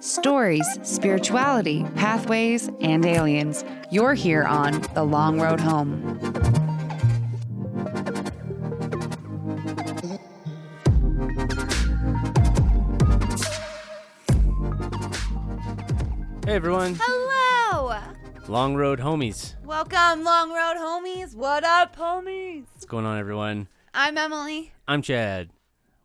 stories, spirituality, pathways, and aliens. You're here on The Long Road Home. Hey everyone, Hello! Long Road Homies. Welcome, Long Road homies. What up, homies? What's going on, everyone? I'm Emily, I'm Chad.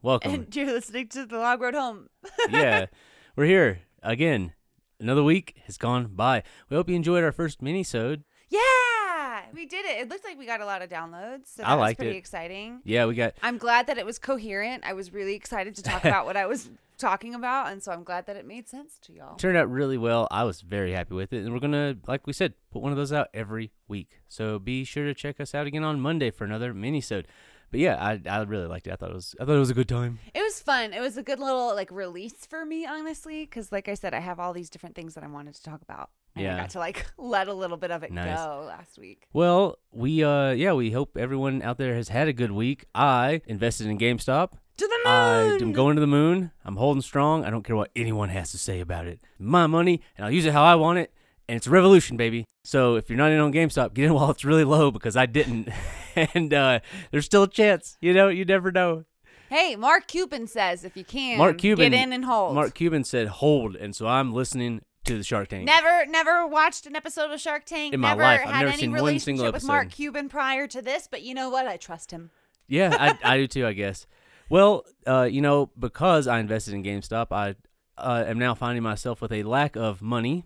Welcome. and you're listening to the Long Road Home. yeah, we're here again. Another week has gone by. We hope you enjoyed our first mini-sode. yeah, we did it. It looked like we got a lot of downloads, so that I was liked pretty it. exciting. Yeah, we got I'm glad that it was coherent. I was really excited to talk about what I was talking about, and so I'm glad that it made sense to y'all. turned out really well. I was very happy with it, and we're gonna, like we said, put one of those out every week. So be sure to check us out again on Monday for another mini-sode. But yeah, I I really liked it. I thought it was I thought it was a good time. It was fun. It was a good little like release for me, honestly, because like I said, I have all these different things that I wanted to talk about. And I Yeah. got to like let a little bit of it Nice. go last week. Well, we uh yeah, we hope everyone out there has had a good week. I invested in GameStop. To the moon. I'm going to the moon. I'm holding strong. I don't care what anyone has to say about it. My money, and I'll use it how I want it. And it's a revolution, baby. So if you're not in on GameStop, get in while it's really low because I didn't. and uh, there's still a chance. You know, you never know. Hey, Mark Cuban says if you can, Mark Cuban get in and hold. Mark Cuban said hold, and so I'm listening to the Shark Tank. Never, never watched an episode of Shark Tank. In my never life, I've had never any seen one relationship single with Mark. Cuban prior to this, but you know what? I trust him. Yeah, I, I do too, I guess. Well, uh, you know, because I invested in GameStop, I uh, am now finding myself with a lack of money.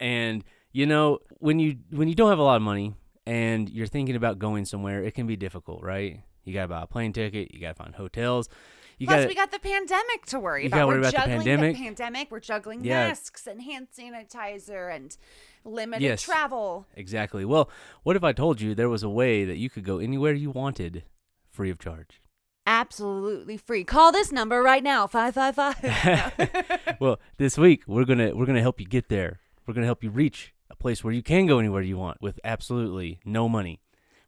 And you know, when you when you don't have a lot of money and you're thinking about going somewhere, it can be difficult, right? You gotta buy a plane ticket, you gotta find hotels, you Plus, gotta we got the pandemic to worry about. gotta We're worry about the juggling pandemic. pandemic. We're juggling Yeah. masks and hand sanitizer and limited Yes. travel. exactly. Well, what if I told you there was a way that you could go anywhere you wanted, free of charge? Absolutely free. Call this number right now. Five five five. well, this week we're gonna we're gonna help you get there. We're gonna help you reach a place where you can go anywhere you want with absolutely no money.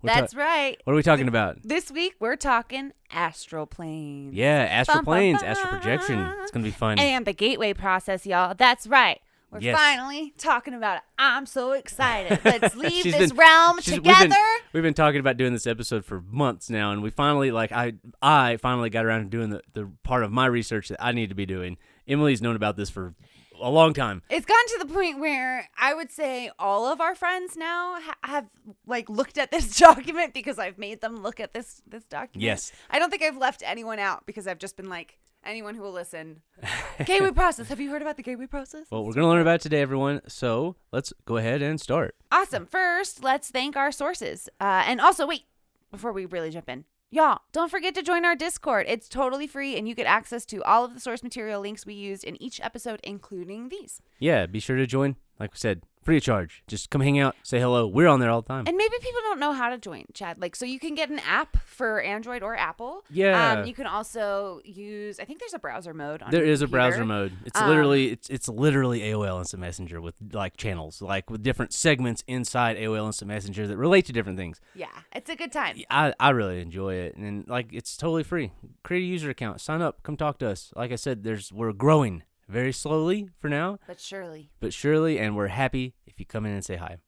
We're ta- That's right. what are we talking about? This week we're talking astral planes. Yeah, astral Bum, bum, planes, astral projection. It's gonna be fun. And the gateway process, y'all. That's right. We're Yes. finally talking about it. I'm so excited. Let's leave this been- realm together. We've been, we've been talking about doing this episode for months now, and we finally like I I finally got around to doing the, the part of my research that I need to be doing. Emily's known about this for a long time. It's gotten to the point where I would say all of our friends now ha- have like looked at this document because I've made them look at this this document. Yes. I don't think I've left anyone out because I've just been like anyone who will listen. gateway process. Have you heard about the gateway process? Well, we're gonna learn about it today, everyone. So let's go ahead and start. Awesome. First, let's thank our sources. Uh, and also, wait, before we really jump in, y'all, don't forget to join our Discord. It's totally free, and you get access to all of the source material links we used in each episode, including these. Yeah, be sure to join. Like we said, free of charge. Just come hang out, say hello. We're on there all the time. And maybe people don't know how to join, Chad. Like, so you can get an app for Android or Apple. Yeah. Um, you can also use, I think there's a browser mode on There is a browser mode. It's Um, literally it's it's literally AOL Instant Messenger with like channels, like with different segments inside AOL Instant Messenger that relate to different things. Yeah, it's a good time. I, I really enjoy it, and like it's totally free. Create a user account, sign up, come talk to us. Like I said, there's we're growing very slowly for now, But surely. but surely, and we're happy if you come in and say hi.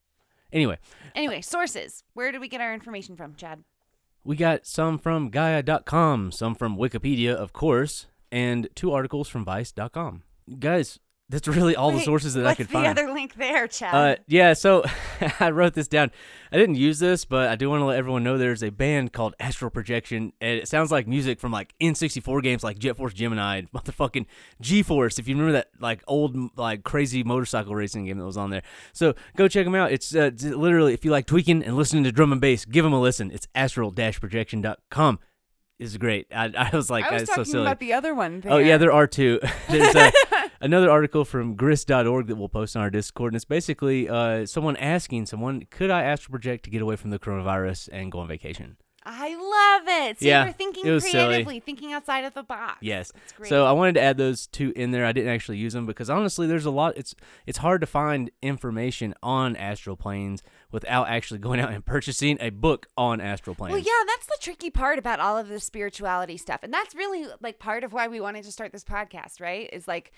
Anyway, Anyway, sources. Where did we get our information from, Chad? we got some from Gaia.com, some from Wikipedia, of course, and two articles from Vice.com. Guys, that's really all the sources that I what's could the find. other link there, Chad? Uh, yeah, so I wrote this down. I didn't use this, but I do want to let everyone know there's a band called Astral Projection, and it sounds like music from like N64 games like Jet Force Gemini, and motherfucking G Force. If you remember that like old like crazy motorcycle racing game that was on there, so go check them out. It's uh, literally if you like tweaking and listening to drum and bass, give them a listen. It's astral-projection.com. is great. I, I was like, I was talking so silly. about the other one. Oh yeah, there. there are two. There's a, another article from grist.org that we'll post on our Discord, and it's basically uh, someone asking someone, "Could I astral project to get away from the coronavirus and go on vacation?" I love it. See, Yeah, we're thinking was silly. creatively, thinking outside of the box. Yes. So I wanted to add those two in there. I didn't actually use them because honestly, there's a lot. It's it's hard to find information on astral planes without actually going out and purchasing a book on astral planes. Well, yeah, that's the tricky part about all of the spirituality stuff. And that's really like part of why we wanted to start this podcast, right? Is like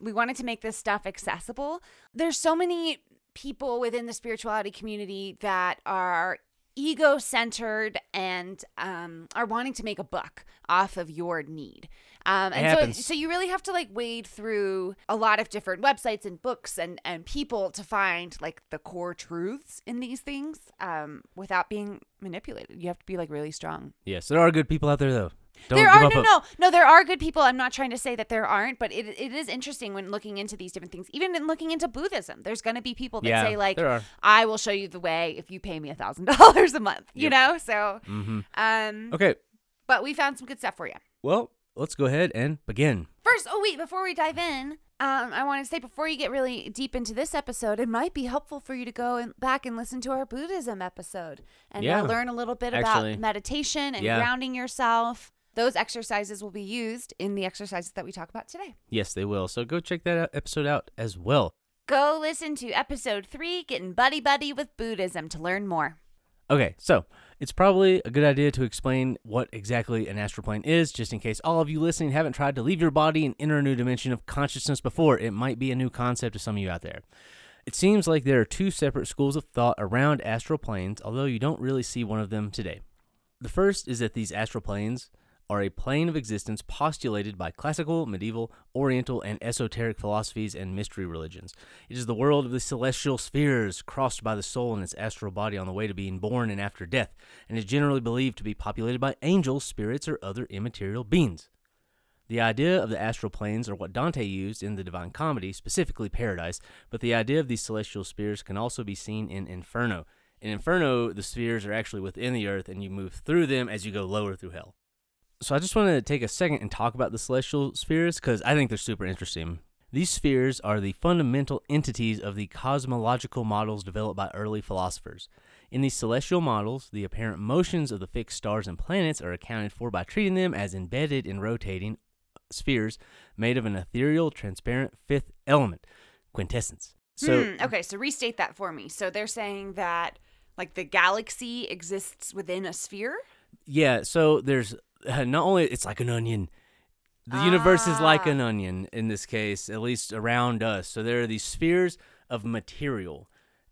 we wanted to make this stuff accessible. There's so many people within the spirituality community that are ego centered and um, are wanting to make a buck off of your need. Um, and so, so you really have to like wade through a lot of different websites and books and, and people to find like the core truths in these things um, without being manipulated. You have to be like really strong. Yes, there are good people out there though. Don't there are no, hope. no, no. There are good people. I'm not trying to say that there aren't, but it, it is interesting when looking into these different things. Even in looking into Buddhism, there's going to be people that Yeah, say like. "I will show you the way if you pay me a thousand dollars a month." You Yep. know, so Mm-hmm. um, Okay, but we found some good stuff for you. well, let's go ahead and begin. First, oh wait, before we dive in, um, I want to say before you get really deep into this episode, it might be helpful for you to go and back and listen to our Buddhism episode and uh, Yeah, learn a little bit actually. about meditation and Yeah. grounding yourself. Those exercises will be used in the exercises that we talk about today. Yes, they will. So go check that out- episode out as well. Go listen to episode three, Getting Buddy Buddy with Buddhism, to learn more. Okay, so it's probably a good idea to explain what exactly an astral plane is, just in case all of you listening haven't tried to leave your body and enter a new dimension of consciousness before. It might be a new concept to some of you out there. It seems like there are two separate schools of thought around astral planes, although you don't really see one of them today. The first is that these astral planes are a plane of existence postulated by classical, medieval, oriental, and esoteric philosophies and mystery religions. It is the world of the celestial spheres crossed by the soul and its astral body on the way to being born and after death, and is generally believed to be populated by angels, spirits, or other immaterial beings. The idea of the astral planes are what Dante used in the Divine Comedy, specifically paradise, but the idea of these celestial spheres can also be seen in Inferno. In Inferno, the spheres are actually within the earth, and you move through them as you go lower through hell. So I just wanted to take a second and talk about the celestial spheres because I think they're super interesting. These spheres are the fundamental entities of the cosmological models developed by early philosophers. In these celestial models, the apparent motions of the fixed stars and planets are accounted for by treating them as embedded in rotating spheres made of an ethereal, transparent fifth element, quintessence. So, Hmm, okay, so restate that for me. So they're saying that like the galaxy exists within a sphere? yeah, so there's not only it's like an onion. The universe is like Ah. an onion in this case, at least around us. So there are these spheres of material,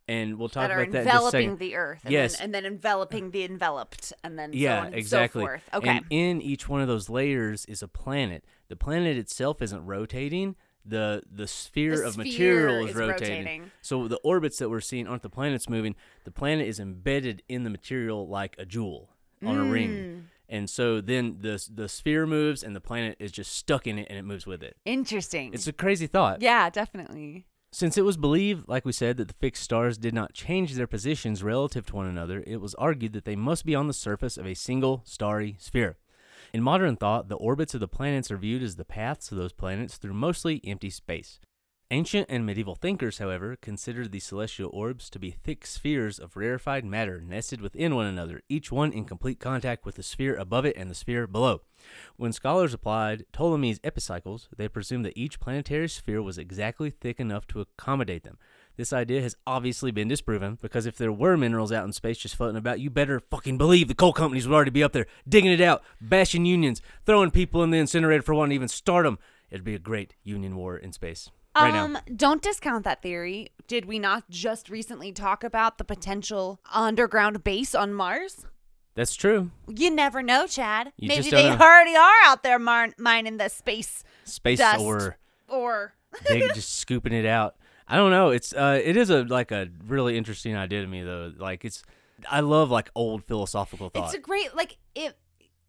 and we'll talk that about that a enveloping the earth. And Yes. Then, and then enveloping the enveloped and then so yeah, and exactly. so forth. Okay. And in each one of those layers is a planet. The planet itself isn't rotating. The the sphere The of sphere material is, is rotating. rotating. So the orbits that we're seeing aren't the planets moving. The planet is embedded in the material like a jewel on a Mm. ring. And so then the the sphere moves and the planet is just stuck in it and it moves with it. Interesting. It's a crazy thought. yeah, definitely. Since it was believed, like we said, that the fixed stars did not change their positions relative to one another, it was argued that they must be on the surface of a single starry sphere. In modern thought, the orbits of the planets are viewed as the paths of those planets through mostly empty space. Ancient and medieval thinkers, however, considered the celestial orbs to be thick spheres of rarefied matter nested within one another, each one in complete contact with the sphere above it and the sphere below. When scholars applied Ptolemy's epicycles, they presumed that each planetary sphere was exactly thick enough to accommodate them. This idea has obviously been disproven because if there were minerals out in space just floating about, you better fucking believe the coal companies would already be up there digging it out, bashing unions, throwing people in the incinerator for wanting to even start them. It'd be a great union war in space right um, now. don't discount that theory. Did we not just recently talk about the potential underground base on Mars? That's true. You never know, Chad. You Maybe they know. already are out there mar- mining the space Space Dust. or or they just scooping it out. I don't know. It's uh, it is a like a really interesting idea to me though. Like it's, I love like old philosophical thought. It's a great like it.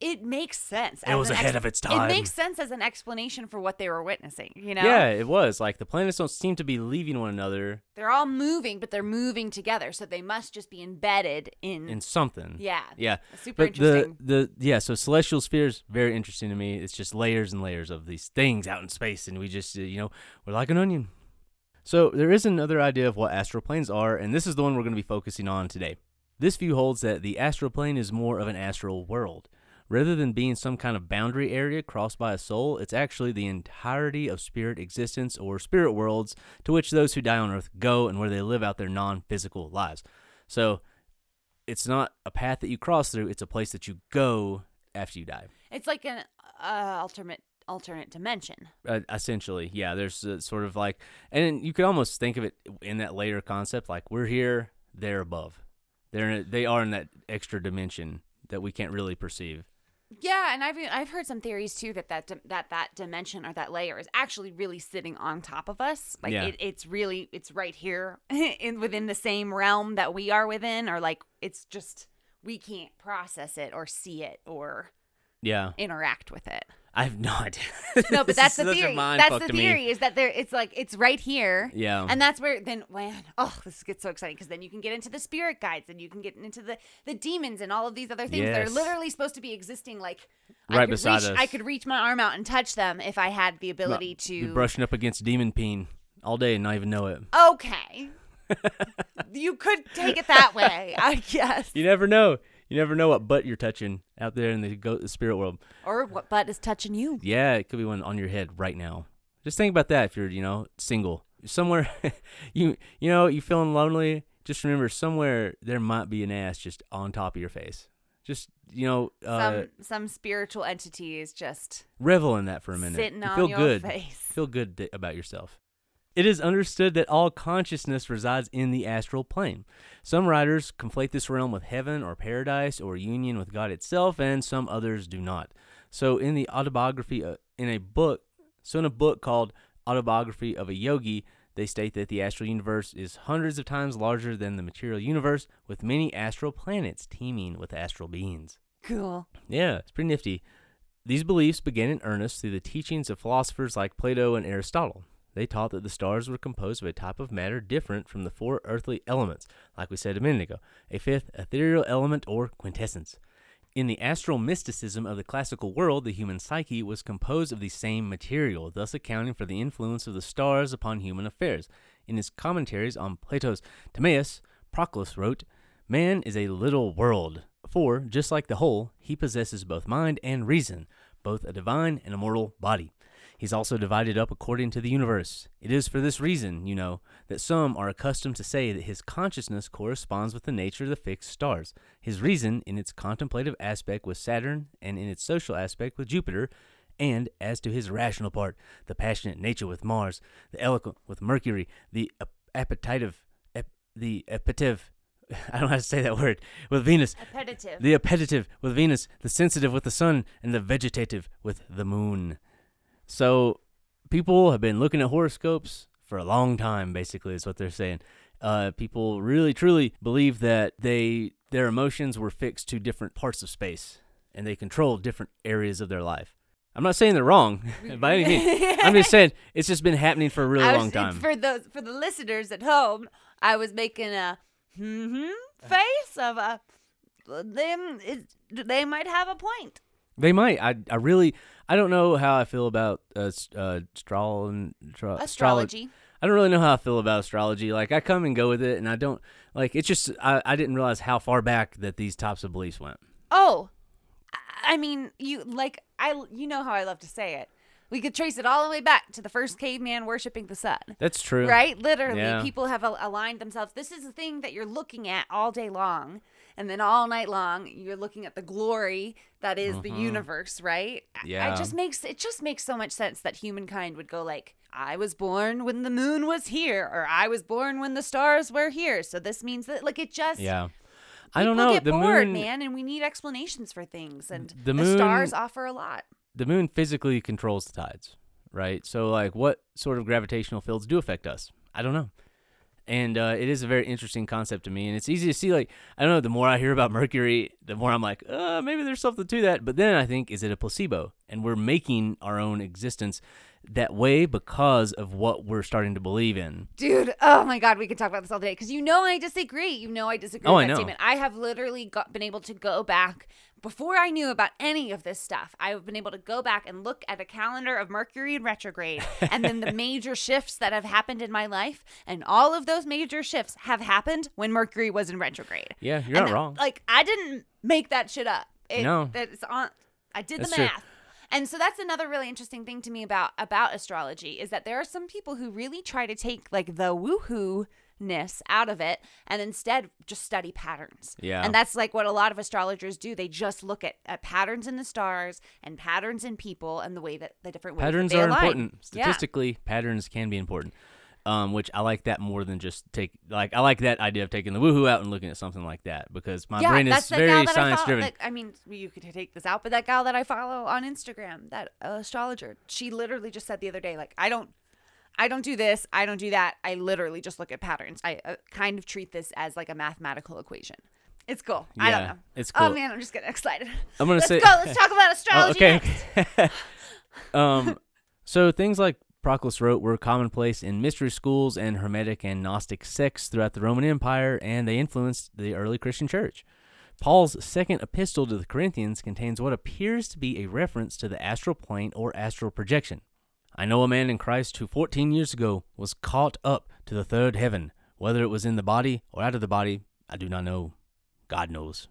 It makes sense. It was ahead of its time. It makes sense as an explanation for what they were witnessing. You know, Yeah, it was like the planets don't seem to be leaving one another they're all moving, but they're moving together, so they must just be embedded in. in something. yeah, Yeah. Super But the interesting. the yeah, so celestial spheres very interesting to me. It's just layers and layers of these things out in space, and we just uh, you know we're like an onion. So there is another idea of what astral planes are, and this is the one we're going to be focusing on today. This view holds that the astral plane is more of an astral world. Rather than being some kind of boundary area crossed by a soul, it's actually the entirety of spirit existence or spirit worlds to which those who die on earth go and where they live out their non physical lives. So it's not a path that you cross through, it's a place that you go after you die. It's like an uh, alternate alternate dimension. uh, essentially yeah there's uh, sort of like and you could almost think of it in that later concept like we're here they're above they're in a, they are in that extra dimension that we can't really perceive Yeah, and I've I've heard some theories too that that that that dimension or that layer is actually really sitting on top of us. Like Yeah. it, it's really it's right here in within the same realm that we are within, or like it's just we can't process it or see it or yeah interact with it. I have no No, but that's the theory. That's the me. theory is that there it's like it's right here. yeah And that's where then when oh this gets so exciting because then you can get into the spirit guides and you can get into the the demons and all of these other things that are literally supposed to be existing like I Right could beside reach, us. I could reach my arm out and touch them if I had the ability Be to. brushing up against demon peen all day and not even know it Okay, you could take it that way, I guess. you never know you never know what butt you're touching out there in the, go- the spirit world Or what butt is touching you? Yeah, it could be one on your head right now. Just think about that if you're, you know, single. Somewhere you you know, you feeling lonely, just remember somewhere there might be an ass just on top of your face. Just, you know, uh some some spiritual entity is just revel in that for a minute. sitting You on feel your good. face. Feel good about yourself. It is understood that all consciousness resides in the astral plane. Some writers conflate this realm with heaven or paradise or union with God itself, and some others do not. So, in the autobiography, uh, in a book, so in a book called Autobiography of a Yogi, they state that the astral universe is hundreds of times larger than the material universe, with many astral planets teeming with astral beings. Cool. Yeah, it's pretty nifty. These beliefs began in earnest through the teachings of philosophers like Plato and Aristotle. They taught that the stars were composed of a type of matter different from the four earthly elements, like we said a minute ago, a fifth ethereal element or quintessence. In the astral mysticism of the classical world, the human psyche was composed of the same material, thus accounting for the influence of the stars upon human affairs. In his commentaries on Plato's Timaeus, Proclus wrote, Man is a little world, for, just like the whole, he possesses both mind and reason, both a divine and a mortal body. He's also divided up according to the universe. It is for this reason, you know, that some are accustomed to say that his consciousness corresponds with the nature of the fixed stars, his reason in its contemplative aspect with Saturn, and in its social aspect with Jupiter, and as to his rational part, the passionate nature with Mars, the eloquent with Mercury, the ap- appetitive, ep- the appetitive, I don't know how to say that word, with Venus, Appetitive. the appetitive with Venus, the sensitive with the sun, and the vegetative with the moon. So people have been looking at horoscopes for a long time, basically, is what they're saying. Uh, people really truly believe that they their emotions were fixed to different parts of space and they control different areas of their life. I'm not saying they're wrong by any means. I'm just saying it's just been happening for a really was- long time. For those for the listeners at home, I was making a hmm face of a them. Is, they might have a point. They might. I I really I don't know how I feel about uh, uh astral and tra- astrolo- Astrology. I don't really know how I feel about astrology. Like I come and go with it, and I don't like. It's just I I didn't realize how far back that these types of beliefs went. Oh, I- I mean, you like I. You know how I love to say it. We could trace it all the way back to the first caveman worshiping the sun. That's true. Right? Literally, Yeah. people have aligned themselves. This is the thing that you're looking at all day long. And then all night long, you're looking at the glory that is the mm-hmm. universe, right? Yeah. It just makes it just makes so much sense that humankind would go like, I was born when the moon was here, or I was born when the stars were here. So this means that like it just Yeah. I don't know. Get the bored, moon, man, and we need explanations for things. And The the, stars offer a lot. the moon physically controls the tides, right? So like, what sort of gravitational fields do affect us? I don't know. And uh, it is a very interesting concept to me, and it's easy to see. Like, I don't know. The more I hear about Mercury, the more I'm like, uh, maybe there's something to that. But then I think, is it a placebo? And we're making our own existence that way because of what we're starting to believe in. Dude, oh my God, we could talk about this all day because you know I disagree. You know I disagree Oh, with I that know. statement. I have literally got, been able to go back before I knew about any of this stuff. I've been able to go back and look at a calendar of Mercury in retrograde and then the major shifts that have happened in my life. And all of those major shifts have happened when Mercury was in retrograde. Yeah, you're And not that- wrong. Like, I didn't make that shit up. It, No. That's on, I did That's the true. math. And so that's another really interesting thing to me about about astrology is that there are some people who really try to take like the woohoo ness out of it and instead just study patterns. Yeah. And that's like what a lot of astrologers do. They just look at, at patterns in the stars and patterns in people and the way that the different ways patterns are align. important. Yeah. Statistically, patterns can be important. Um, which I like that more than just take like I like that idea of taking the woohoo out and looking at something like that because my yeah, brain is very science driven. Like, I mean, you could take this out, but that gal that I follow on Instagram, that astrologer, she literally just said the other day, like, I don't, I don't do this, I don't do that. I literally just look at patterns. I uh, kind of treat this as like a mathematical equation. It's cool. I don't know. it's cool. Oh man, I'm just getting excited. I'm gonna Let's say go. Let's talk about Oh, astrology. okay. next. okay. um, so things like Proclus wrote were commonplace in mystery schools and Hermetic and Gnostic sects throughout the Roman Empire, and they influenced the early Christian church. Paul's second epistle to the Corinthians contains what appears to be a reference to the astral plane or astral projection. I know a man in Christ who 14 years ago was caught up to the third heaven. Whether it was in the body or out of the body, I do not know. God knows.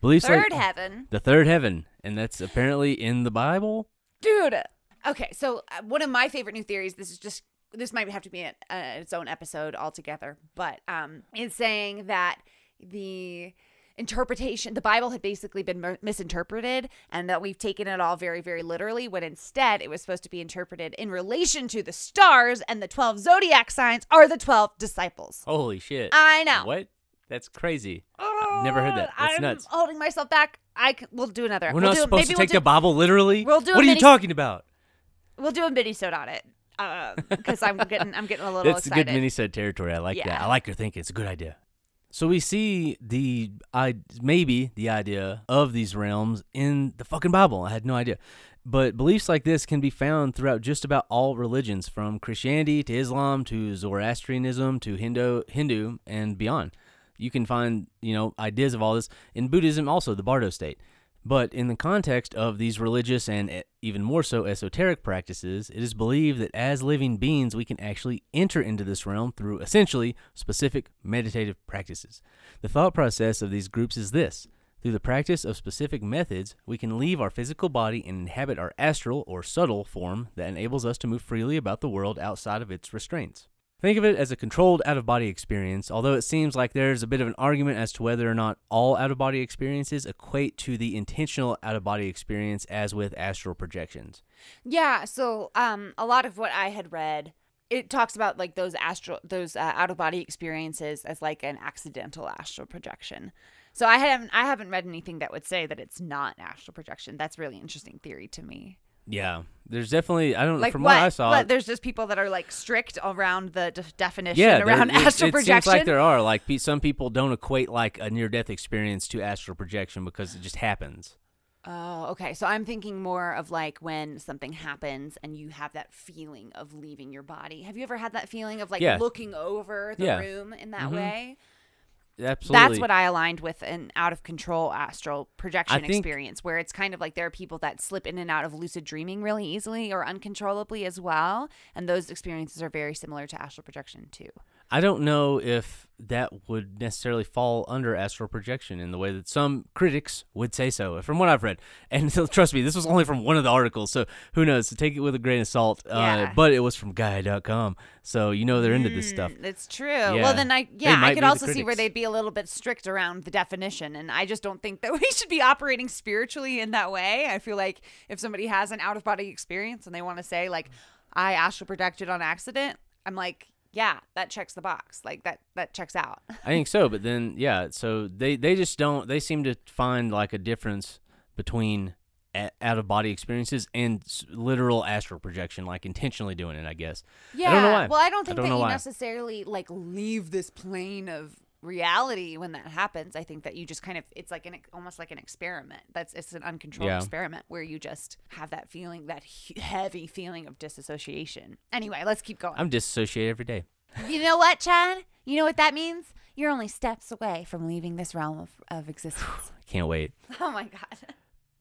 Beliefs like- Third heaven. the third heaven, and that's apparently in the Bible. dude okay so uh, one of my favorite new theories this is just this might have to be a, uh, its own episode altogether but um is saying that the interpretation the bible had basically been misinterpreted and that we've taken it all very very literally when instead it was supposed to be interpreted in relation to the stars and the 12 zodiac signs are the 12 disciples Holy shit! i know What? That's crazy. I've never heard that. That's I'm nuts. holding myself back i c- we'll do another We're we'll not do, supposed maybe to we'll take do, the Bible literally. we'll do What are you talking about? we'll do a mini on it um, because i'm getting i'm getting a little That's excited good minisode territory. I like that. I like your thinking. It's a good idea. So we see the I maybe the idea of these realms in the fucking Bible. I had no idea. But beliefs like this can be found throughout just about all religions, from Christianity to Islam to Zoroastrianism to Hindu, Hindu and beyond. You can find, you know, ideas of all this in Buddhism, also the Bardo state. But in the context of these religious and even more so esoteric practices, it is believed that as living beings, we can actually enter into this realm through essentially specific meditative practices. The thought process of these groups is this through the practice of specific methods, we can leave our physical body and inhabit our astral or subtle form that enables us to move freely about the world outside of its restraints. Think of it as a controlled out of body experience, although it seems like there's a bit of an argument as to whether or not all out of body experiences equate to the intentional out of body experience as with astral projections. Yeah, so um a lot of what I had read it talks about like those astral those uh, out of body experiences as like an accidental astral projection. So I haven't I haven't read anything that would say that it's not astral projection. That's really interesting theory to me. Yeah, there's definitely I don't Like from what? what I saw. what, there's just people that are like strict around the de- definition yeah, around it, astral it projection. seems like there are like pe- some people don't equate like a near death experience to astral projection because it just happens. Oh, okay. So I'm thinking more of like when something happens and you have that feeling of leaving your body. Have you ever had that feeling of like Yeah. looking over the Yeah. room in that Mhm. way? Absolutely. That's what I aligned with an out of control astral projection think- experience, where it's kind of like there are people that slip in and out of lucid dreaming really easily or uncontrollably as well. And those experiences are very similar to astral projection too. I don't know if that would necessarily fall under astral projection in the way that some critics would say so, from what I've read. And trust me, this was only from one of the articles, so who knows? So take it with a grain of salt. Uh, Yeah. but it was from Gaia.com, so you know they're into this stuff. Mm, It's true. Yeah. Well, then I yeah, I could also see where they'd be a little bit strict around the definition, and I just don't think that we should be operating spiritually in that way. I feel like if somebody has an out of body experience and they want to say like, I astral projected on accident, I'm like, yeah, that checks the box. Like that that checks out. I think so, but then yeah, so they they just don't. They seem to find like a difference between out of body experiences and literal astral projection, like intentionally doing it. I guess. Yeah. I don't know why. Well, I don't I think don't that you why. necessarily like leave this plane of reality when that happens. I think that you just kind of it's like an almost like an experiment. That's it's an uncontrolled Yeah. experiment where you just have that feeling, that heavy feeling of disassociation. Anyway, let's keep going. I'm disassociated every day. you know what, Chad? You know what that means? You're only steps away from leaving this realm of, of existence. Can't wait. oh my god.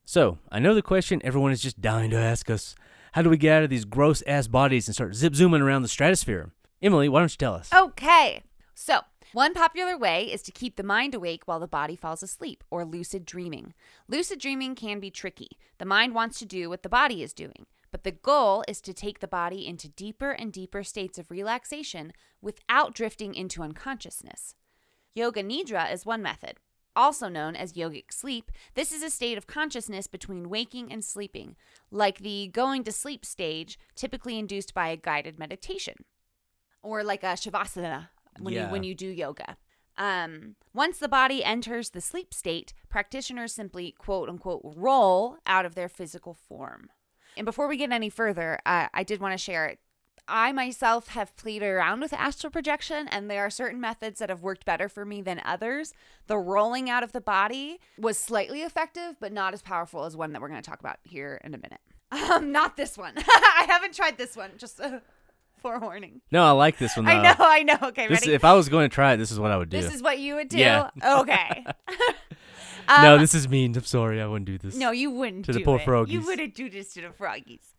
So, I know the question everyone is just dying to ask us how do we get out of these gross ass bodies and start zip zooming around the stratosphere? Emily, why don't you tell us? Okay. So, one popular way is to keep the mind awake while the body falls asleep, or lucid dreaming. Lucid dreaming can be tricky. The mind wants to do what the body is doing. But the goal is to take the body into deeper and deeper states of relaxation without drifting into unconsciousness. Yoga Nidra is one method. Also known as yogic sleep, this is a state of consciousness between waking and sleeping, like the going to sleep stage typically induced by a guided meditation, or like a shavasana when you when you do yoga. Um, once the body enters the sleep state, practitioners simply quote unquote roll out of their physical form. And before we get any further, uh, I did want to share I myself have played around with astral projection, and there are certain methods that have worked better for me than others. The rolling out of the body was slightly effective, but not as powerful as one that we're going to talk about here in a minute. Um, not this one. I haven't tried this one. Just a forewarning. No, I like this one. Though. I know. I know. Okay, This, ready? if I was going to try it, this is what I would do. This is what you would do. Yeah. Okay. no, Um, this is mean. I'm sorry. I wouldn't do this. No, you wouldn't To the poor it. You wouldn't do this to the froggies.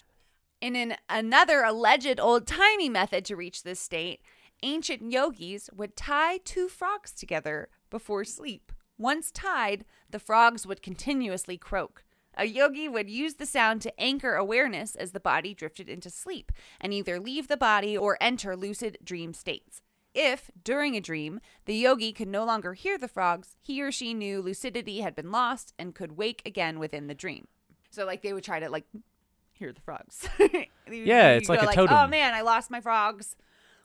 In an, another alleged old timey method to reach this state, ancient yogis would tie two frogs together before sleep. Once tied, the frogs would continuously croak. A yogi would use the sound to anchor awareness as the body drifted into sleep and either leave the body or enter lucid dream states. If, during a dream, the yogi could no longer hear the frogs, he or she knew lucidity had been lost and could wake again within the dream. So, like, they would try to, like, hear the frogs. Yeah, it's like a Oh, totem. man, I lost my frogs.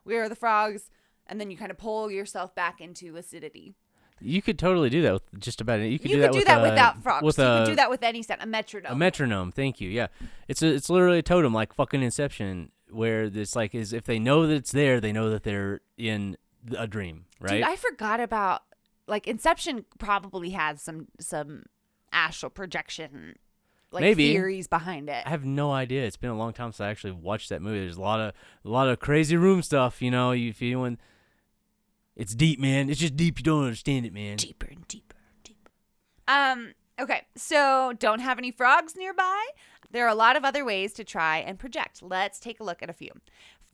Where are the frogs? And then you kind of pull yourself back into lucidity. You could totally do that with just about it. You could you do could that, do with, that uh, without frogs. With you a, could do that with any sound. A metronome. a metronome. Thank you. Yeah, it's a, it's literally a totem, like fucking Inception, where it's like is if they know that it's there, they know that they're in a dream, right? Dude, I forgot about like Inception. Probably has some some astral projection like Maybe. theories behind it. I have no idea. It's been a long time since I actually watched that movie. There's a lot of a lot of crazy room stuff. You know, you feeling. It's deep, man. It's just deep. You don't understand it, man. deeper and deeper and deeper. Um, okay, so don't have any frogs nearby? There are a lot of other ways to try and project. Let's take a look at a few.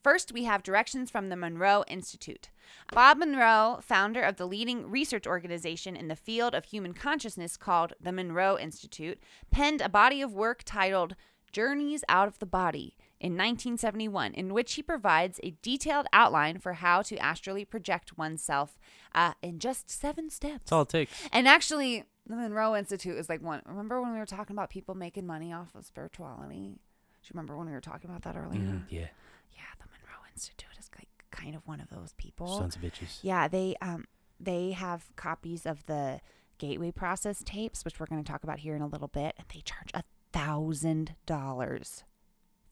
First, we have directions from the Monroe Institute. Bob Monroe, founder of the leading research organization in the field of human consciousness called the Monroe Institute, penned a body of work titled Journeys Out of the Body in 1971, in which he provides a detailed outline for how to astrally project oneself uh, in just seven steps. That's all it takes. And actually, the Monroe Institute is like one. Remember when we were talking about people making money off of spirituality? Do you remember when we were talking about that earlier? Mm, yeah, Yeah, the Monroe Institute is like kind of one of those people. sons of bitches. Yeah, they um they have copies of the gateway process tapes, which we're going to talk about here in a little bit, and they charge a thousand dollars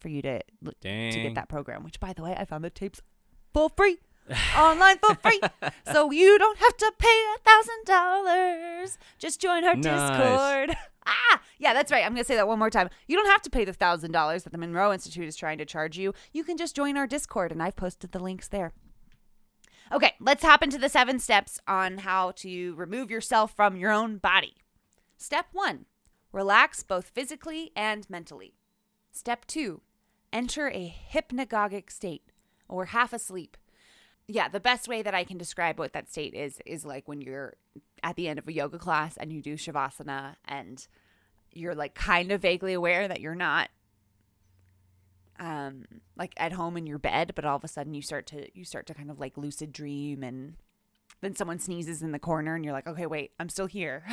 for you to to get that program. Which, by the way, I found the tapes for free online for free, so you don't have to pay a thousand dollars. Just join our Nice. Discord. Ah, yeah, that's right. I'm gonna say that one more time. You don't have to pay the thousand dollars that the Monroe Institute is trying to charge you. You can just join our Discord, and I've posted the links there. Okay, let's hop into the seven steps on how to remove yourself from your own body. Step one relax both physically and mentally. Step two enter a hypnagogic state or half asleep. Yeah, the best way that I can describe what that state is is like when you're at the end of a yoga class and you do shavasana and you're like kind of vaguely aware that you're not um like at home in your bed but all of a sudden you start to you start to kind of like lucid dream and then someone sneezes in the corner and you're like okay wait i'm still here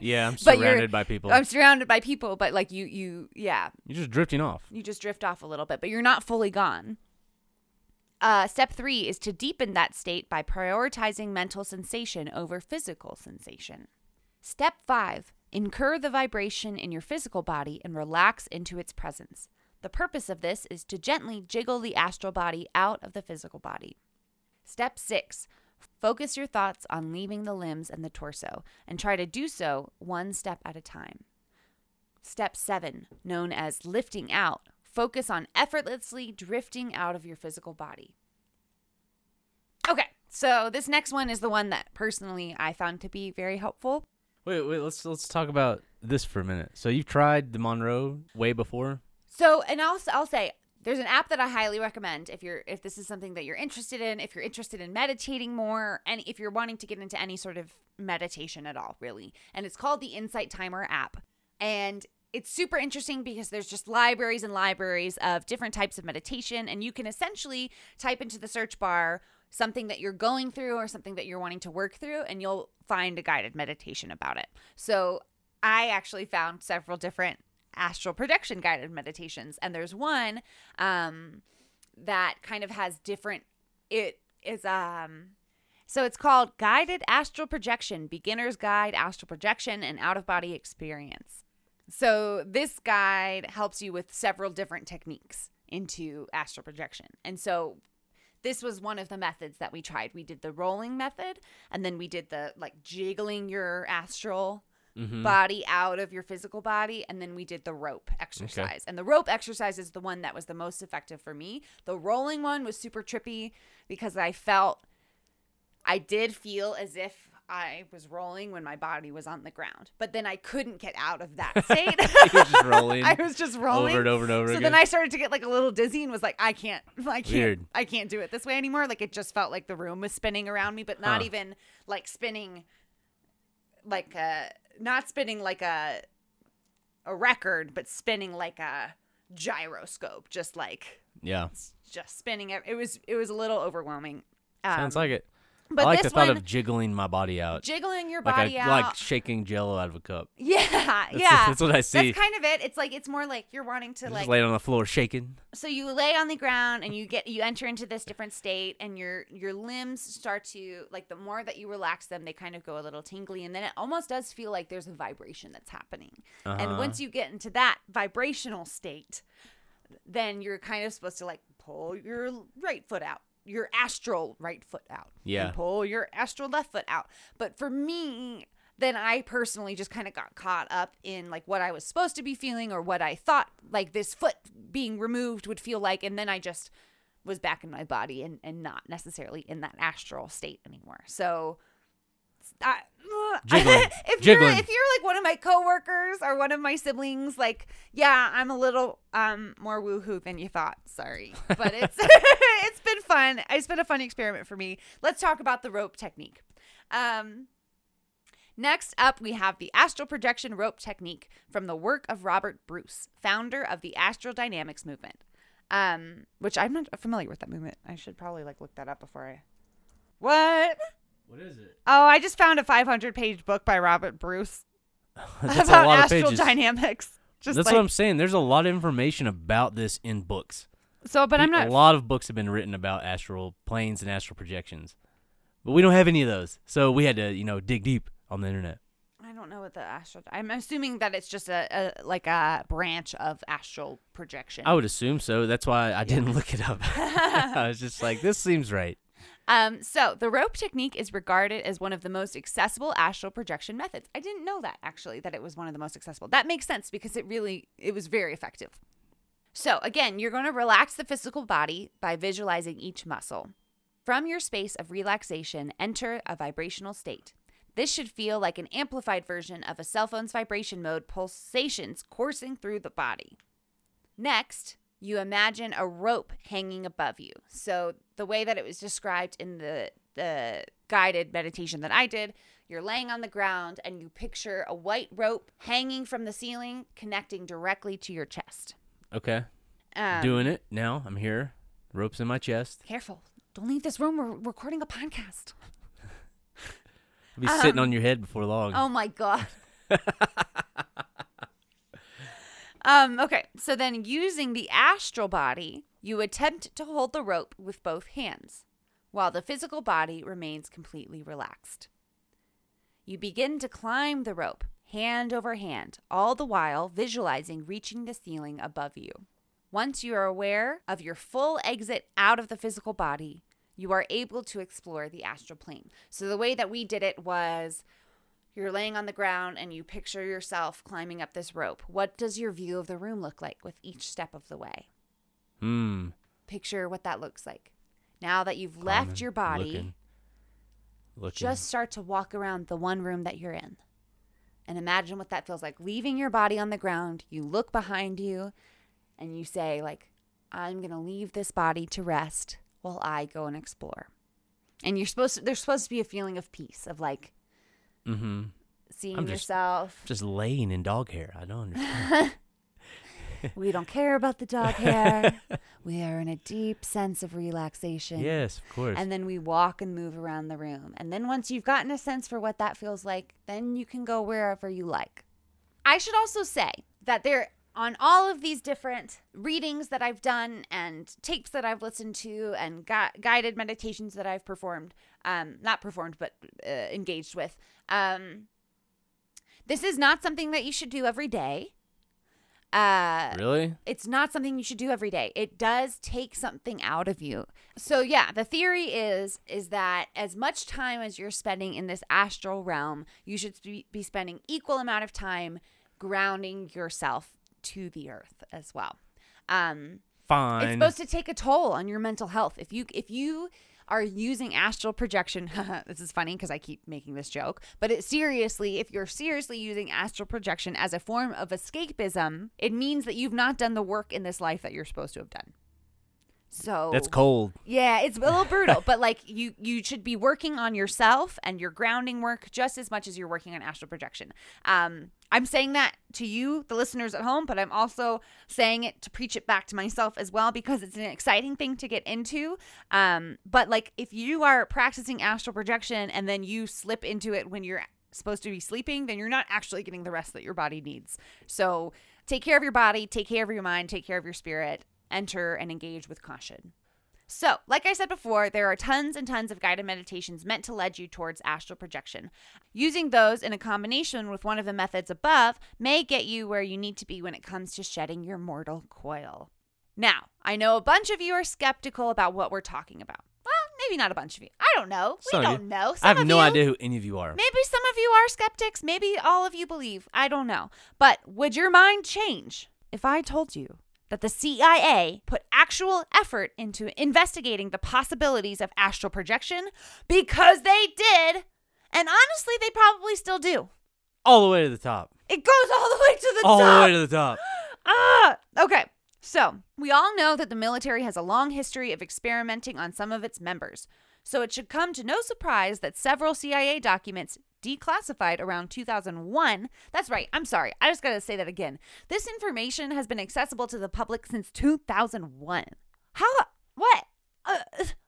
Yeah, I'm surrounded by people. i'm surrounded by people but like you you yeah You're just drifting off. you just drift off a little bit but you're not fully gone uh, step three is to deepen that state by prioritizing mental sensation over physical sensation. Step five incur the vibration in your physical body and relax into its presence. The purpose of this is to gently jiggle the astral body out of the physical body. Step six focus your thoughts on leaving the limbs and the torso and try to do so one step at a time. Step seven, known as lifting out, focus on effortlessly drifting out of your physical body. Okay, so this next one is the one that personally I found to be very helpful. Wait, wait. Let's let's talk about this for a minute. So you've tried the Monroe way before. So, and I'll I'll say there's an app that I highly recommend if you're if this is something that you're interested in, if you're interested in meditating more, and if you're wanting to get into any sort of meditation at all, really. And it's called the Insight Timer app. And it's super interesting because there's just libraries and libraries of different types of meditation and you can essentially type into the search bar something that you're going through or something that you're wanting to work through and you'll find a guided meditation about it. So I actually found several different astral projection guided meditations and there's one um that kind of has different it is um so it's called Guided Astral Projection Beginner's Guide Astral Projection and Out of Body Experience. So this guide helps you with several different techniques into astral projection. And so this was one of the methods that we tried. We did the rolling method and then we did the like jiggling your astral Mhm. body out of your physical body and then we did the rope exercise and the rope exercise is the one that was the most effective for me the rolling one was super trippy because i felt i did feel as if i was rolling when my body was on the ground but then i couldn't get out of that state You're just rolling i was just rolling over and over and over so again. then I started to get like a little dizzy and was like, I can't, I can't, Weird. I can't do it this way anymore. Like it just felt like the room was spinning around me, but not Huh. even like spinning, like a, not spinning like a, a record, but spinning like a gyroscope, just like yeah, just spinning. It, it was, it was a little overwhelming. Um, sounds like it. But I like this the thought one, of jiggling my body out, jiggling your like body I out. like shaking Jello out of a cup. yeah, That's, yeah. that's what I see. That's kind of it. It's like it's more like you're wanting to Just like lay on the floor shaking. so you lay on the ground and you get you enter into this different state and your your limbs start to like the more that you relax them they kind of go a little tingly and then it almost does feel like there's a vibration that's happening and Uh-huh. once you get into that vibrational state then you're kind of supposed to like pull your right foot out your astral right foot out Yeah. pull your astral left foot out but for me then I personally just kind of got caught up in like what I was supposed to be feeling or what I thought like this foot being removed would feel like. And then I just was back in my body and, and not necessarily in that astral state anymore. So I, Jiggling. if Jiggling. you're if you're like one of my coworkers or one of my siblings, like yeah, I'm a little um more woohoo than you thought. Sorry, but it's it's been fun. It's been a fun experiment for me. Let's talk about the rope technique. Um, next up, we have the astral projection rope technique from the work of Robert Bruce, founder of the astral dynamics movement. Um, which I'm not familiar with that movement. I should probably like look that up before I. What? What is it? Oh, I just found a 500 page book by Robert Bruce That's about a lot of astral pages. dynamics. Just That's like, what I'm saying. There's a lot of information about this in books. so, but I'm not. A lot of books have been written about astral planes and astral projections, but we don't have any of those. So we had to, you know, dig deep on the internet. I don't know what the astral. I'm assuming that it's just a, a like a branch of astral projection. I would assume so. That's why I didn't look it up. I was just like, this seems right. Um, so the rope technique is regarded as one of the most accessible astral projection methods. I didn't know that actually that it was one of the most accessible. That makes sense because it really it was very effective. So again, you're going to relax the physical body by visualizing each muscle. From your space of relaxation, enter a vibrational state. This should feel like an amplified version of a cell phone's vibration mode pulsations coursing through the body. Next, you imagine a rope hanging above you. So the way that it was described in the the guided meditation that I did, you're laying on the ground and you picture a white rope hanging from the ceiling connecting directly to your chest. Okay, Um, doing it now. I'm here. Ropes in my chest. Careful. Don't leave this room. We're recording a podcast. I'll be sitting Um, on your head before long. Oh my god. um okay, so then using the astral body, you attempt to hold the rope with both hands while the physical body remains completely relaxed. You begin to climb the rope, hand over hand, all the while visualizing reaching the ceiling above you. Once you are aware of your full exit out of the physical body, you are able to explore the astral plane. So the way that we did it was you're laying on the ground and you picture yourself climbing up this rope. What does your view of the room look like with each step of the way? Hmm. Picture what that looks like. Now that you've left your body, Looking. looking. just start to walk around the one room that you're in. And imagine what that feels like. Leaving your body on the ground, you look behind you and you say like I'm going to leave this body to rest while I go and explore. And you're supposed to, there's supposed to be a feeling of peace of like Mm-hmm. seeing I'm just- yourself. Just laying in dog hair. I don't understand. we don't care about the dog hair. we are in a deep sense of relaxation. yes, of course. And then we walk and move around the room. And then once you've gotten a sense for what that feels like, then you can go wherever you like. I should also say that there on all of these different readings that I've done and tapes that I've listened to and gu- guided meditations that I've performed, um, not performed, but uh, engaged with, um, this is not something that you should do every day. Uh, really? it's not something you should do every day. It does take something out of you. So yeah, the theory is is that as much time as you're spending in this astral realm, you should be be spending equal amount of time grounding yourself to the earth as well. Um Fine. it's supposed to take a toll on your mental health. If you if you are using astral projection, this is funny because I keep making this joke, but it seriously, if you're seriously using astral projection as a form of escapism, it means that you've not done the work in this life that you're supposed to have done. So That's cold. yeah, it's a little brutal, but like you you should be working on yourself and your grounding work just as much as you're working on astral projection. Um I'm saying that to you, the listeners at home, but I'm also saying it to preach it back to myself as well because it's an exciting thing to get into. Um but like if you are practicing astral projection and then you slip into it when you're supposed to be sleeping, then you're not actually getting the rest that your body needs. So take care of your body, take care of your mind, take care of your spirit, enter and engage with caution. So, like I said before, there are tons and tons of guided meditations meant to lead you towards astral projection. Using those in a combination with one of the methods above may get you where you need to be when it comes to shedding your mortal coil. Now, I know a bunch of you are skeptical about what we're talking about. Well, maybe not a bunch of you. I don't know. We Some don't know. Some I have no you- idea who any of you are. Maybe some of you are skeptics. Maybe all of you believe. I don't know. But would your mind change if I told you that the CIA put actual effort into investigating the possibilities of astral projection? Because they did. And honestly, they probably still do. All the way to the top. It goes all the way to the All top. All the way to the top. Ah, okay. So, we all know that the military has a long history of experimenting on some of its members. So, it should come to no surprise that several CIA documents declassified around 2001. That's right. I'm sorry. I just got to say that again. This information has been accessible to the public since 2001. How what? Uh,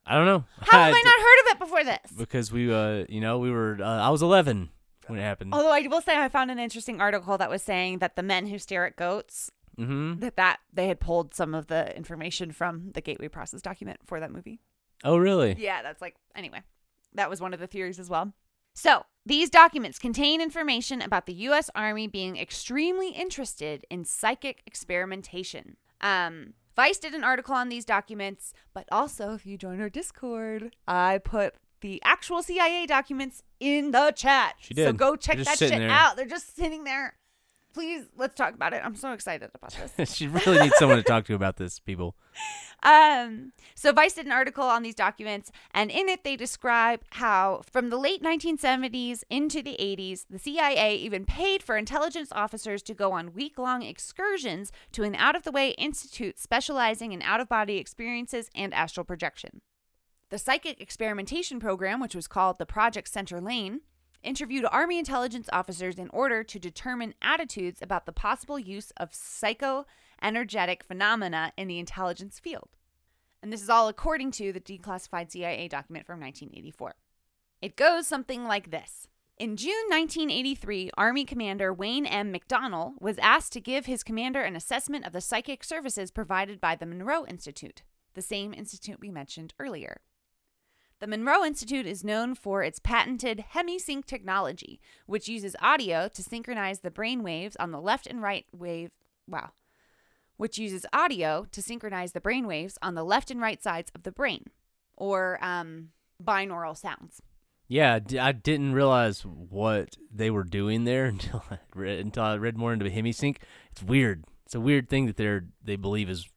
I don't know. how have I not heard of it before this? Because we, uh, you know, we were. Uh, I was 11 when it happened. Although I will say I found an interesting article that was saying that the men who stare at goats mm-hmm. that that they had pulled some of the information from the gateway process document for that movie Oh, really? yeah that's like anyway that was one of the theories as well so these documents contain information about the u.s army being extremely interested in psychic experimentation um vice did an article on these documents but also if you join our discord i put the actual cia documents in the chat She did. so go check that shit there. out they're just sitting there please let's talk about it i'm so excited about this she really needs someone to talk to about this, people. Um, so Vice did an article on these documents, and in it they describe how from the late 1970s into the 80s, the CIA even paid for intelligence officers to go on week-long excursions to an out-of-the-way institute specializing in out-of-body experiences and astral projection. The psychic experimentation program, which was called the Project Center Lane, interviewed Army intelligence officers in order to determine attitudes about the possible use of psychoenergetic phenomena in the intelligence field. And this is all according to the declassified CIA document from 1984. It goes something like this. In June 1983, Army Commander Wayne M. McDonnell was asked to give his commander an assessment of the psychic services provided by the Monroe Institute, the same institute we mentioned earlier. The Monroe Institute is known for its patented HemiSync technology, which uses audio to synchronize the brain waves on the left and right wave. Wow. Which uses audio to synchronize the brain waves on the left and right sides of the brain, or um, binaural sounds. Yeah, I didn't realize what they were doing there until I read, until I read more into HemiSync. It's weird. It's a weird thing that they're they believe is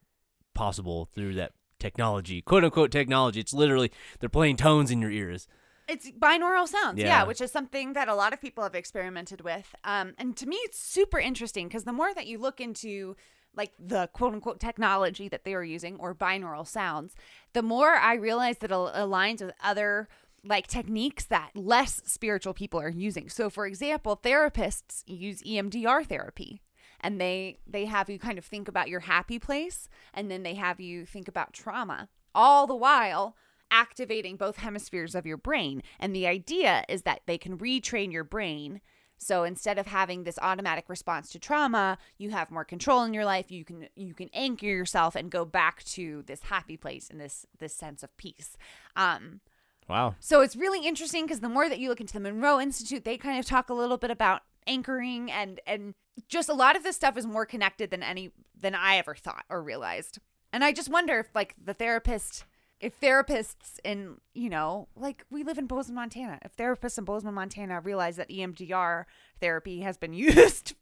possible through that technology, quote unquote technology. It's literally they're playing tones in your ears. It's binaural sounds, yeah. Yeah. which is something that a lot of people have experimented with. Um, and to me, it's super interesting because the more that you look into like the quote unquote technology that they were using or binaural sounds, the more I realize that it aligns with other like techniques that less spiritual people are using. So for example, therapists use EMDR therapy and they they have you kind of think about your happy place and then they have you think about trauma all the while activating both hemispheres of your brain. And the idea is that they can retrain your brain so instead of having this automatic response to trauma, you have more control in your life. You can you can anchor yourself and go back to this happy place and this this sense of peace. Um, Wow. so it's really interesting because the more that you look into the Monroe Institute, they kind of talk a little bit about anchoring and and just a lot of this stuff is more connected than any than I ever thought or realized. And I just wonder if like the therapist if therapists in, you know, like we live in Bozeman, Montana, if therapists in Bozeman, Montana realize that EMDR therapy has been used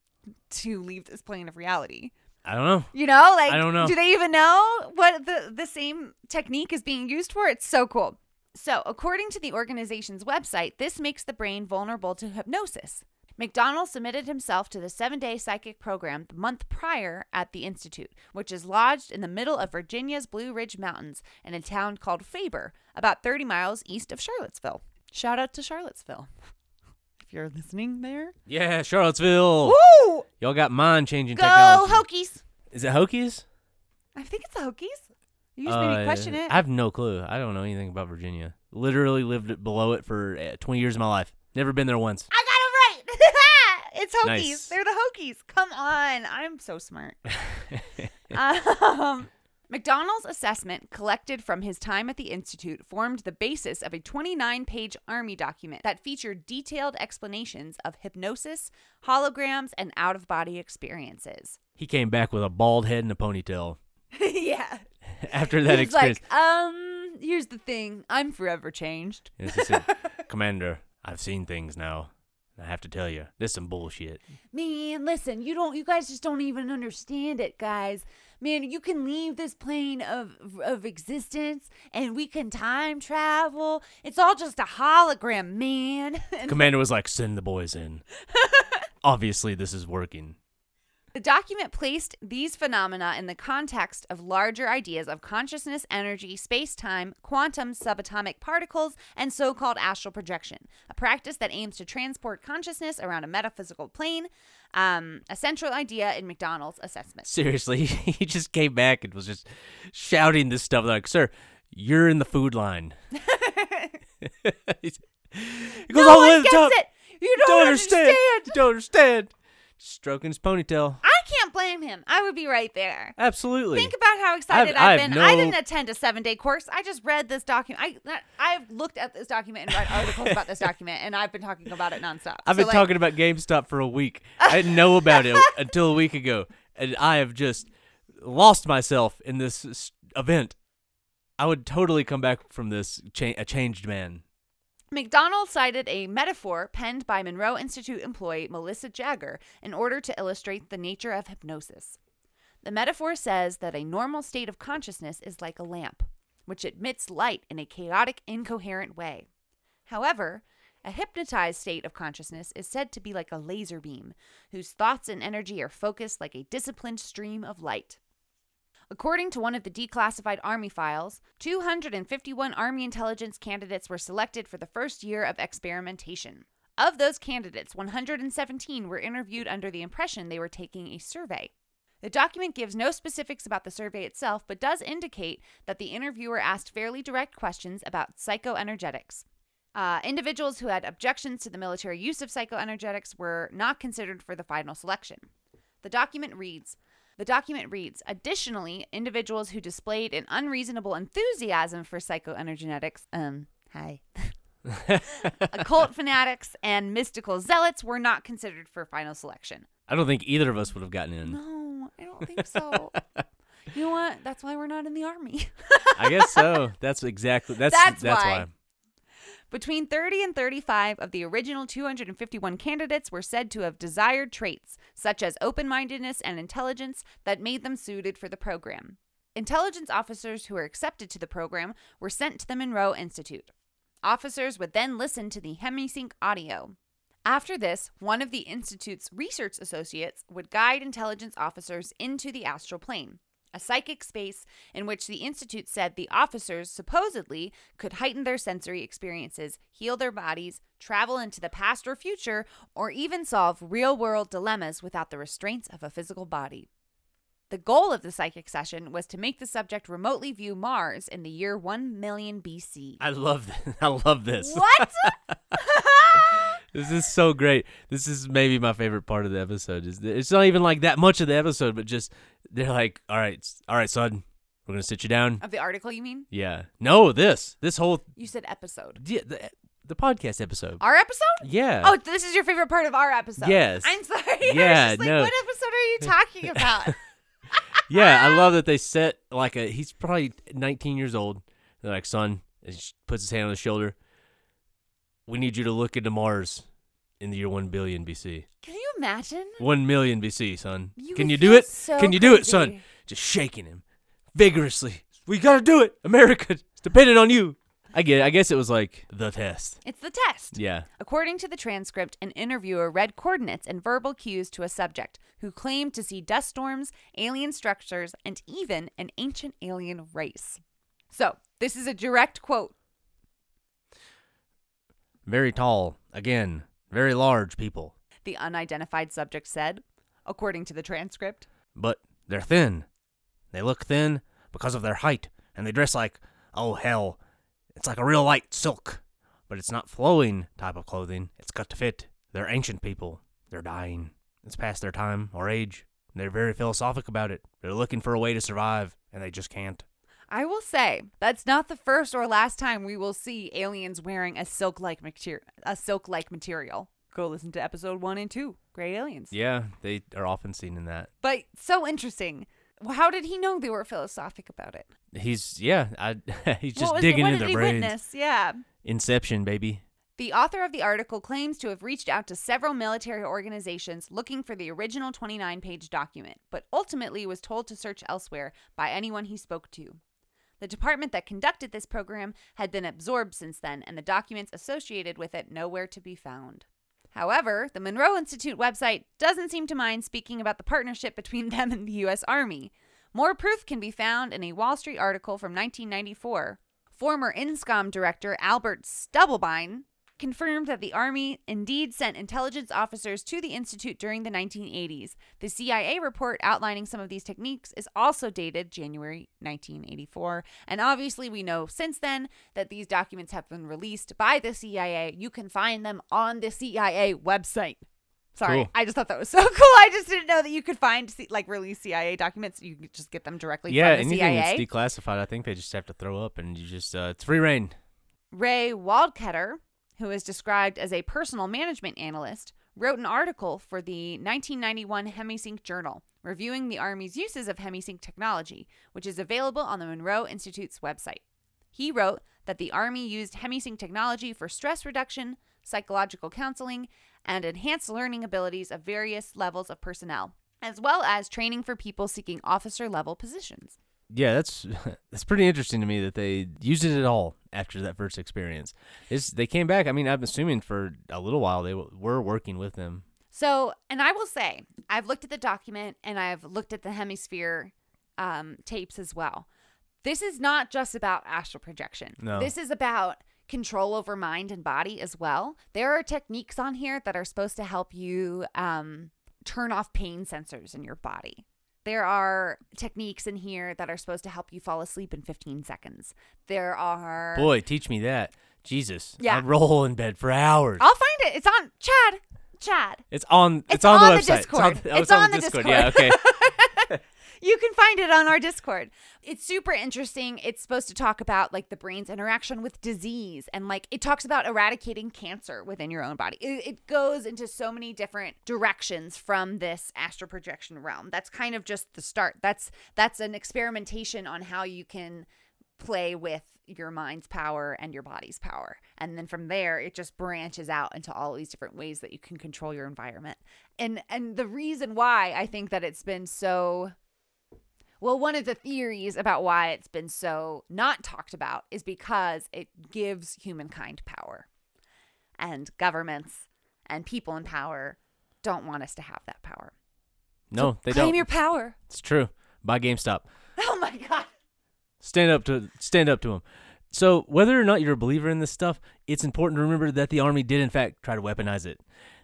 to leave this plane of reality. I don't know. You know, like I don't know. Do they even know what the the same technique is being used for? It's so cool. So, according to the organization's website, this makes the brain vulnerable to hypnosis. McDonald submitted himself to the seven day psychic program the month prior at the Institute, which is lodged in the middle of Virginia's Blue Ridge Mountains in a town called Faber, about 30 miles east of Charlottesville. Shout out to Charlottesville. If you're listening there. Yeah, Charlottesville. Woo! Y'all got mind changing Go technology. Hokies! Is it Hokies? I think it's the Hokies. You just made me Uh, question it. I have no clue. I don't know anything about Virginia. Literally lived below it for uh, 20 years of my life. Never been there once. I got it right. it's Hokies. Nice. They're the Hokies. Come on. I'm so smart. um, McDonald's assessment collected from his time at the Institute formed the basis of a 29 page Army document that featured detailed explanations of hypnosis, holograms, and out of body experiences. He came back with a bald head and a ponytail yeah. after that He's experience. like, um, here's the thing. I'm forever changed. Yes, he said, Commander, I've seen things now. I have to tell you, this is some bullshit. Man, listen, you don't you guys just don't even understand it, guys. Man, you can leave this plane of of existence and we can time travel. It's all just a hologram, man. Commander was like, send the boys in. Obviously, this is working. The document placed these phenomena in the context of larger ideas of consciousness, energy, space-time, quantum subatomic particles, and so-called astral projection, a practice that aims to transport consciousness around a metaphysical plane, um, a central idea in McDonald's assessment. Seriously, he just came back and was just shouting this stuff. Like, sir, you're in the food line. He goes no all the way to the top. it. You don't, Don't understand. understand. You don't understand. Stroking his ponytail. I can't blame him. I would be right there. Absolutely. Think about how excited I've, have been. I didn't attend a seven day course. I just read this document. I I've looked at this document and read articles about this document, and I've been talking about it nonstop. I've So, been like, talking about GameStop for a week. I didn't know about it until a week ago, and I have just lost myself in this event. I would totally come back from this cha- a changed man. McDonald cited a metaphor penned by Monroe Institute employee Melissa Jager in order to illustrate the nature of hypnosis. The metaphor says that a normal state of consciousness is like a lamp, which emits light in a chaotic, incoherent way. However, a hypnotized state of consciousness is said to be like a laser beam, whose thoughts and energy are focused like a disciplined stream of light. According to one of the declassified Army files, 251 Army intelligence candidates were selected for the first year of experimentation. Of those candidates, 117 were interviewed under the impression they were taking a survey. The document gives no specifics about the survey itself, but does indicate that the interviewer asked fairly direct questions about psychoenergetics. Uh, individuals who had objections to the military use of psychoenergetics were not considered for the final selection. The document reads The document reads Additionally, individuals who displayed an unreasonable enthusiasm for psychoenergetics, um, hi, occult fanatics, and mystical zealots were not considered for final selection. I don't think either of us would have gotten in. No, I don't think so. you know what? That's why we're not in the army. I guess so. That's exactly that's That's that's, why. why. Between 30 and 35 of the original 251 candidates were said to have desired traits, such as open mindedness and intelligence, that made them suited for the program. Intelligence officers who were accepted to the program were sent to the Monroe Institute. Officers would then listen to the hemisync audio. After this, one of the Institute's research associates would guide intelligence officers into the astral plane. A psychic space in which the Institute said the officers supposedly could heighten their sensory experiences, heal their bodies, travel into the past or future, or even solve real world dilemmas without the restraints of a physical body. The goal of the psychic session was to make the subject remotely view Mars in the year 1 million BC. I love th- I love this. What? This is so great. This is maybe my favorite part of the episode. Is it's not even like that much of the episode, but just they're like, all right, all right, son, we're gonna sit you down." of the article, you mean? Yeah. No, this this whole You said episode. yeah, the, the podcast episode. Our episode? Yeah. Oh, this is your favorite part of our episode. Yes. I'm sorry. Yeah, like, no. what episode are you talking about? yeah. I love that they set like a. He's probably 19 years old. They're like, "Son," and she puts his hand on his shoulder. We need you to look into Mars in the year 1 billion BC. Can you imagine? 1 million BC, son. You Can you do it? so Can you do it, son? Just shaking him vigorously. We gotta do it. America, it's dependent on you. I get it. I guess it was like the test. It's the test. Yeah. According to the transcript, an interviewer read coordinates and verbal cues to a subject who claimed to see dust storms, alien structures, and even an ancient alien race. So, this is a direct quote. Very tall. Again, very large people. The unidentified subject said, according to the transcript. But they're thin. They look thin because of their height, and they dress like, oh hell, it's like a real light silk. But it's not flowing type of clothing. It's cut to fit. They're ancient people. They're dying. It's past their time or age. They're very philosophic about it. They're looking for a way to survive, and they just can't. I will say that's not the first or last time we will see aliens wearing a silk-like material. A silk-like material. Go listen to episode one and two. Great aliens. Yeah, they are often seen in that. But so interesting. How did he know they were philosophic about it? He's yeah, I, he's just was digging? What into did their he brains. witness? Yeah. Inception, baby. The author of the article claims to have reached out to several military organizations looking for the original 29 page document, but ultimately was told to search elsewhere by anyone he spoke to. The department that conducted this program had been absorbed since then, and the documents associated with it nowhere to be found. However, the Monroe Institute website doesn't seem to mind speaking about the partnership between them and the U.S. Army. More proof can be found in a Wall Street article from 1994. Former INSCOM director Albert Stubblebine confirmed that the Army indeed sent intelligence officers to the Institute during the 1980s. The CIA report outlining some of these techniques is also dated January 1984. And obviously, we know since then that these documents have been released by the CIA. You can find them on the CIA website. Sorry, Cool. I just thought that was so cool. I just didn't know that you could find like release CIA documents. You could just get them directly yeah, from the anything CIA. that's declassified, I think they just have to throw up, and you just uh, it's free reign. Ray Waldkoetter, who is described as a personal management analyst, wrote an article for the 1991 HemiSync Journal reviewing the Army's uses of HemiSync technology, which is available on the Monroe Institute's website. He wrote that the Army used HemiSync technology for stress reduction, psychological counseling, and enhanced learning abilities of various levels of personnel, as well as training for people seeking officer level positions. Yeah, that's that's pretty interesting to me that they used it at all after that first experience. It's, they came back. I mean, I'm assuming for a little while they w- were working with them. So, and I will say, I've looked at the document and I've looked at the hemisphere um, tapes as well. This is not just about astral projection. No. This is about control over mind and body as well. There are techniques on here that are supposed to help you um, turn off pain sensors in your body. There are techniques in here that are supposed to help you fall asleep in 15 seconds. There are. Boy, teach me that. Jesus. Yeah. I roll in bed for hours. I'll find it. It's on Chad. Chad. It's on. It's, It's on, on the the website. Discord. It's on, oh, It's on the Discord. Yeah. Okay. You can find it on our Discord. It's super interesting. It's supposed to talk about like the brain's interaction with disease and like it talks about eradicating cancer within your own body. It, it goes into so many different directions from this astral projection realm. That's kind of just the start. That's that's an experimentation on how you can play with your mind's power and your body's power. And then from there it just branches out into all these different ways that you can control your environment. And and the reason why I think that it's been so well, one of the theories about why it's been so not talked about is because it gives humankind power. And governments and people in power don't want us to have that power. No, they Claim don't. Claim your power. It's true. Buy GameStop. Oh my god. Stand up to stand up to them. So whether or not you're a believer in this stuff, it's important to remember that the army did in fact try to weaponize it.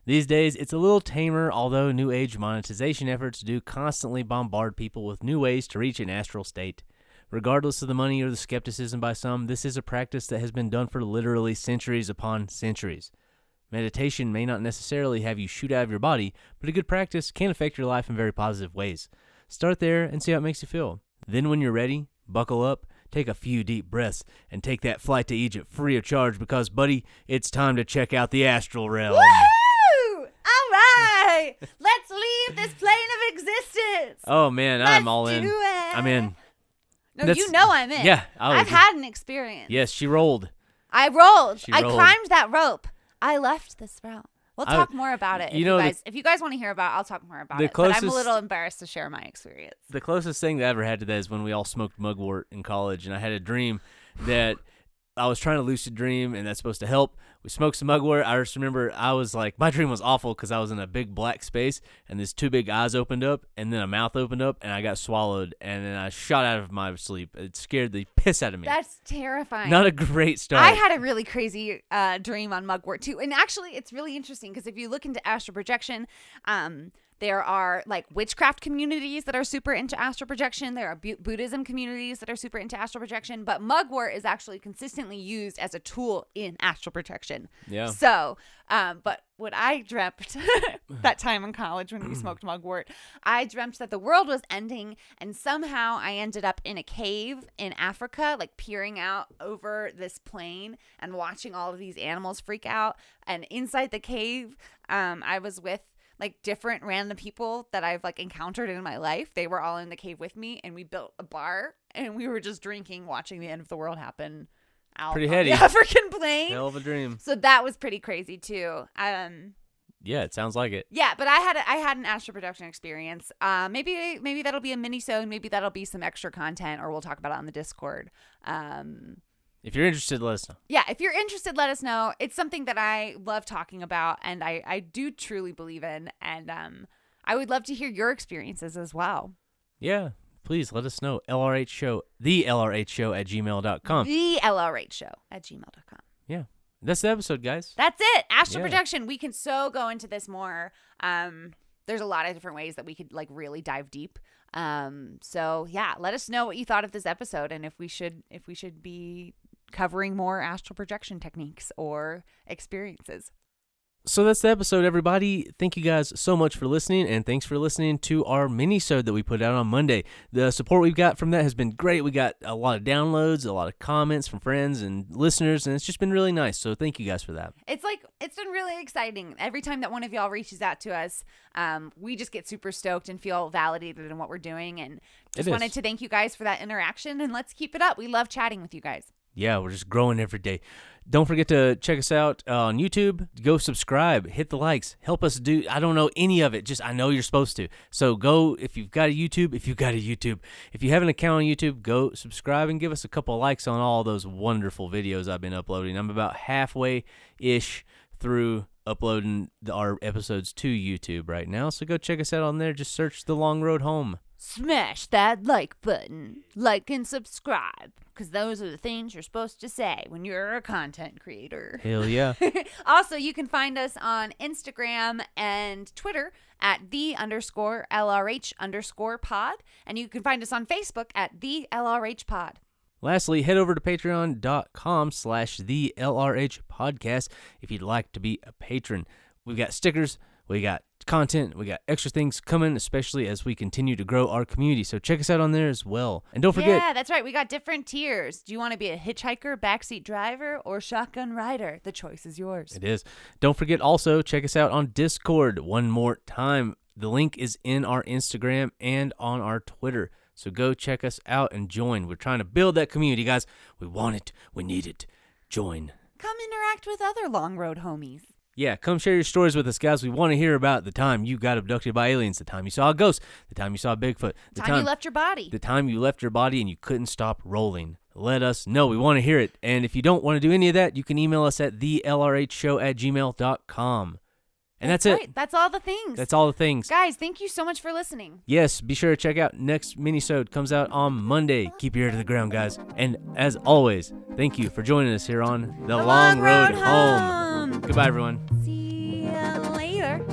These days, it's a little tamer, although new age monetization efforts do constantly bombard people with new ways to reach an astral state. Regardless of the money or the skepticism by some, this is a practice that has been done for literally centuries upon centuries. Meditation may not necessarily have you shoot out of your body, but a good practice can affect your life in very positive ways. Start there and see how it makes you feel. Then, when you're ready, buckle up, take a few deep breaths, and take that flight to Egypt free of charge because, buddy, it's time to check out the astral realm. Right. Let's leave this plane of existence. Oh man, I'm Let's all in. it. I'm in. No, That's- you know I'm in. Yeah, I I've was- had an experience. Yes, she rolled. I rolled. She I rolled. climbed that rope. I left this route. We'll I- talk more about it. you if know, you the- guys, if you guys want to hear about, it, I'll talk more about the it. but I'm a little embarrassed to share my experience. The closest thing that I ever had to that is when we all smoked mugwort in college, and I had a dream that I was trying to lucid dream, and that's supposed to help. We smoked some mugwort. I just remember I was like, my dream was awful because I was in a big black space, and these two big eyes opened up, and then a mouth opened up, and I got swallowed, and then I shot out of my sleep. It scared the piss out of me. That's terrifying. Not a great start. I had a really crazy uh, dream on mugwort too, and actually, it's really interesting because if you look into astral projection, um, there are like witchcraft communities that are super into astral projection. There are Bu- Buddhism communities that are super into astral projection, but mugwort is actually consistently used as a tool in astral projection. Yeah. So, um, but what I dreamt that time in college when we smoked mugwort, I dreamt that the world was ending, and somehow I ended up in a cave in Africa, like peering out over this plain and watching all of these animals freak out. And inside the cave, um, I was with like different random people that I've like encountered in my life. They were all in the cave with me, and we built a bar, and we were just drinking, watching the end of the world happen. Out Pretty on heady. the African plain. Hell of a dream. So that was pretty crazy too. Um, Yeah, it sounds like it. yeah, but I had a, I had an astral production experience. Uh, maybe maybe that'll be a mini so maybe that'll be some extra content, or we'll talk about it on the Discord. Um, If you're interested, let us know. yeah, if you're interested, let us know. It's something that I love talking about, and I I do truly believe in, and um, I would love to hear your experiences as well. Yeah, please let us know. LRH show, the LRH show at gmail.com. The LRH show at gmail.com. Yeah, that's the episode, guys. That's it. Astral Yeah. projection. We can so go into this more. Um, there's a lot of different ways that we could like really dive deep. Um, so yeah, let us know what you thought of this episode and if we should if we should be covering more astral projection techniques or experiences. So that's the episode, everybody. Thank you guys so much for listening, and thanks for listening to our mini-sode that we put out on Monday. The support we've got from that has been great. We got a lot of downloads, a lot of comments from friends and listeners, and it's just been really nice. So thank you guys for that. It's like it's been really exciting. Every time that one of y'all reaches out to us, um, we just get super stoked and feel validated in what we're doing. And just wanted to thank you guys for that interaction. And let's keep it up. We love chatting with you guys. Yeah, we're just growing every day. Don't forget to check us out on YouTube. Go subscribe, hit the likes, help us do. I don't know any of it. Just I know you're supposed to. So go if you've got a YouTube. If you've got a YouTube, if you have an account on YouTube, go subscribe and give us a couple likes on all those wonderful videos I've been uploading. I'm about halfway ish through uploading our episodes to YouTube right now. So go check us out on there. Just search the Long Road Home. Smash that like button, like and subscribe, because those are the things you're supposed to say when you're a content creator. Hell yeah. also, you can find us on Instagram and Twitter at the underscore LRH underscore pod, and you can find us on Facebook at the LRH pod. Lastly, head over to patreon.com slash the LRH podcast if you'd like to be a patron. We've got stickers, we got content, we got extra things coming, especially as we continue to grow our community. So check us out on there as well. And don't forget, Yeah, that's right. We got different tiers. Do you want to be a hitchhiker, backseat driver, or shotgun rider? The choice is yours. it is. Don't forget also, check us out on Discord one more time. The link is in our Instagram and on our Twitter. So go check us out and join. We're trying to build that community, guys. We want it. We need it. Join. Come interact with other long road homies. Yeah, come share your stories with us, guys. We want to hear about the time you got abducted by aliens, the time you saw a ghost, the time you saw Bigfoot, the Time, you left your body. the time you left your body and you couldn't stop rolling. Let us know. We want to hear it. And if you don't want to do any of that, you can email us at the lrhshow at gmail.com. And that's, that's right. it. That's all the things. That's all the things. Guys, thank you so much for listening. Yes, be sure to check out next minisode comes out on Monday. Keep your ear to the ground, guys. And as always, thank you for joining us here on The, the Long, Long, Road, Road home. home. Goodbye, everyone. See you later.